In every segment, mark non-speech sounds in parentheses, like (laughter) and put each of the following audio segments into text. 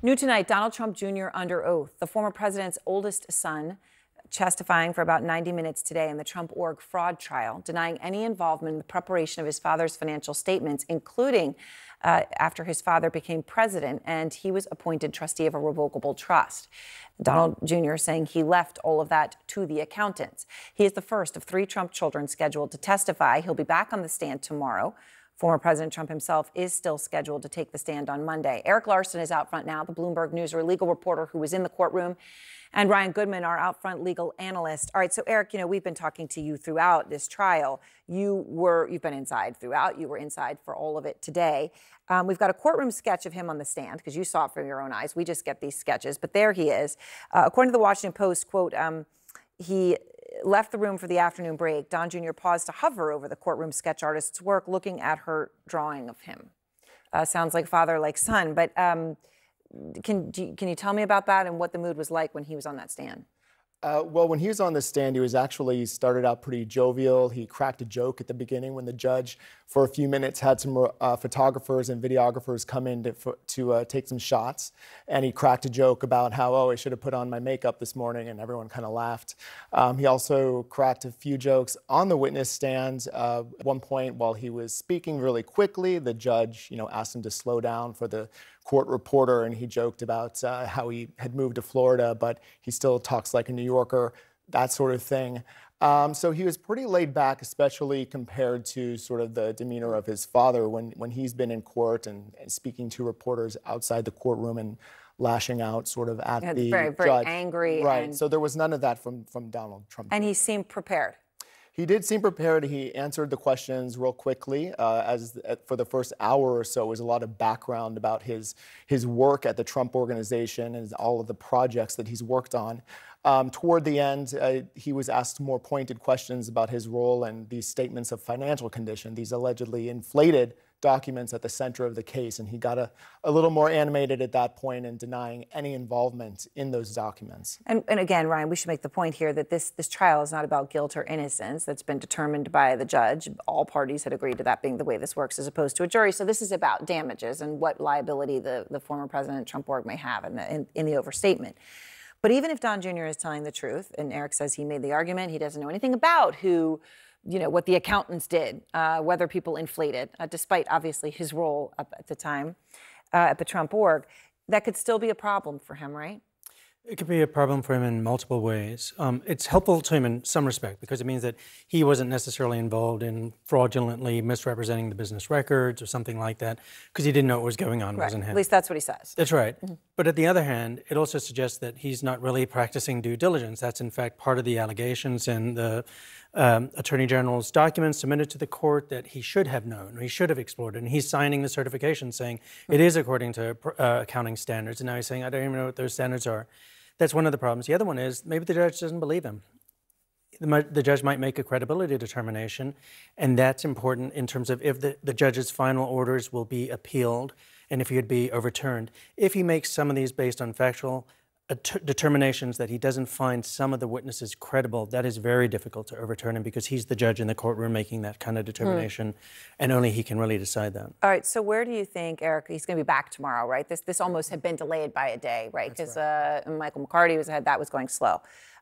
New tonight, Donald Trump Jr. under oath, the former president's oldest son, testifying for about 90 minutes today in the Trump org fraud trial, denying any involvement in the preparation of his father's financial statements, including uh, after his father became president and he was appointed trustee of a revocable trust. Donald Jr. saying he left all of that to the accountants. He is the first of three Trump children scheduled to testify. He'll be back on the stand tomorrow. Former President Trump himself is still scheduled to take the stand on Monday. Erik Larson is out front now, the Bloomberg News legal reporter who was in the courtroom, and Ryan Goodman, our out front legal analyst. All right, so Erik, you know we've been talking to you throughout this trial. You were you've been inside throughout. You were inside for all of it today. Um, we've got a courtroom sketch of him on the stand because you saw it from your own eyes. We just get these sketches, but there he is. Uh, according to the Washington Post, quote. Um, he left the room for the afternoon break, Don Jr. paused to hover over the courtroom sketch artist's work, looking at her drawing of him. Uh, sounds like father, like son. But um, can, can you tell me about that and what the mood was like when he was on that stand? Uh, well, when he was on the stand, he was actually started out pretty jovial. He cracked a joke at the beginning when the judge, for a few minutes, had some uh, photographers and videographers come in to, to uh, take some shots. And he cracked a joke about how, oh, I should have put on my makeup this morning, and everyone kind of laughed. Um, he also cracked a few jokes on the witness stand. Uh, at one point, while he was speaking really quickly, the judge, you know, asked him to slow down for the court reporter, and he joked about uh, how he had moved to Florida, but he still talks like a New Yorker, that sort of thing. Um, so he was pretty laid back, especially compared to sort of the demeanor of his father when, when he's been in court and, and speaking to reporters outside the courtroom and lashing out sort of at yeah, the very, very judge. angry. Right. And, so there was none of that from, from Donald Trump. And he seemed prepared. He did seem prepared. He answered the questions real quickly. Uh, as uh, for the first hour or so, was a lot of background about his his work at the Trump Organization and all of the projects that he's worked on. Um, toward the end, uh, he was asked more pointed questions about his role and these statements of financial condition, these allegedly inflated documents at the center of the case. And he got a, a little more animated at that point in denying any involvement in those documents. And, and again, Ryan, we should make the point here that this, this trial is not about guilt or innocence that's been determined by the judge. All parties had agreed to that being the way this works as opposed to a jury. So this is about damages and what liability the, the former President Trump org may have in the, in, in the overstatement. But even if Don Jr. is telling the truth, and Erik says he made the argument, he doesn't know anything about who you know, what the accountants did, uh, whether people inflated, uh, despite obviously his role at the time uh, at the Trump org, that could still be a problem for him, right? It could be a problem for him in multiple ways. Um, it's helpful to him in some respect because it means that he wasn't necessarily involved in fraudulently misrepresenting the business records or something like that because he didn't know what was going on. Right. Wasn't him. At least that's what he says. That's right. Mm-hmm. But at the other hand, it also suggests that he's not really practicing due diligence. That's in fact part of the allegations in the um, Attorney General's documents submitted to the court that he should have known, or he should have explored, it. and he's signing the certification saying it is according to uh, accounting standards. And now he's saying I don't even know what those standards are. That's one of the problems. The other one is maybe the judge doesn't believe him. The, the judge might make a credibility determination, and that's important in terms of if the, the judge's final orders will be appealed and if he would be overturned. If he makes some of these based on factual determinations that he doesn't find some of the witnesses credible, that is very difficult to overturn him because he's the judge in the courtroom making that kind of determination, hmm. and only he can really decide that. All right. So where do you think Erik? He's going to be back tomorrow, right? This this almost had been delayed by a day, right? Because right. uh, Michael McCarty was ahead. That was going slow.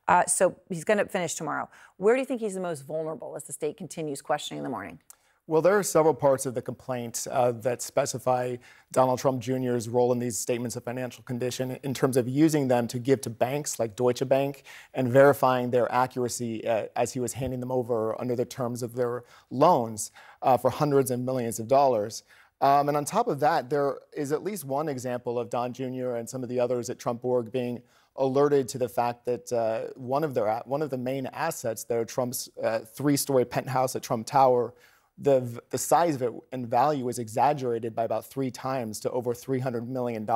Uh, so he's going to finish tomorrow. Where do you think he's the most vulnerable as the state continues questioning in the morning? Well, there are several parts of the complaint uh, that specify Donald Trump Jr.'s role in these statements of financial condition in terms of using them to give to banks like Deutsche Bank and verifying their accuracy uh, as he was handing them over under the terms of their loans uh, for hundreds of millions of dollars. Um, and on top of that, there is at least one example of Don Jr. and some of the others at Trump Org being alerted to the fact that uh, one of their one of the main assets, their Trump's uh, three-story penthouse at Trump Tower the, the size of it and value is exaggerated by about three times to over $300 million.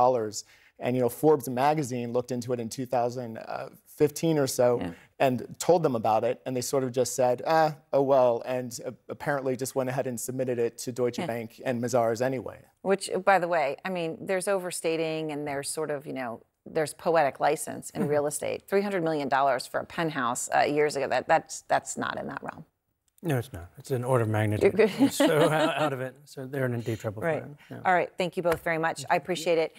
And you know, Forbes magazine looked into it in 2015 or so yeah. and told them about it, and they sort of just said, ah, oh well, and uh, apparently just went ahead and submitted it to Deutsche yeah. Bank and Mazars anyway. Which, by the way, I mean, there's overstating and there's sort of, you know, there's poetic license in real estate. $300 million for a penthouse uh, years ago, that, that's, that's not in that realm. No, it's not. It's an order of magnitude. so (laughs) out of it. So they're in deep trouble. Right. Yeah. All right. Thank you both very much. I appreciate it.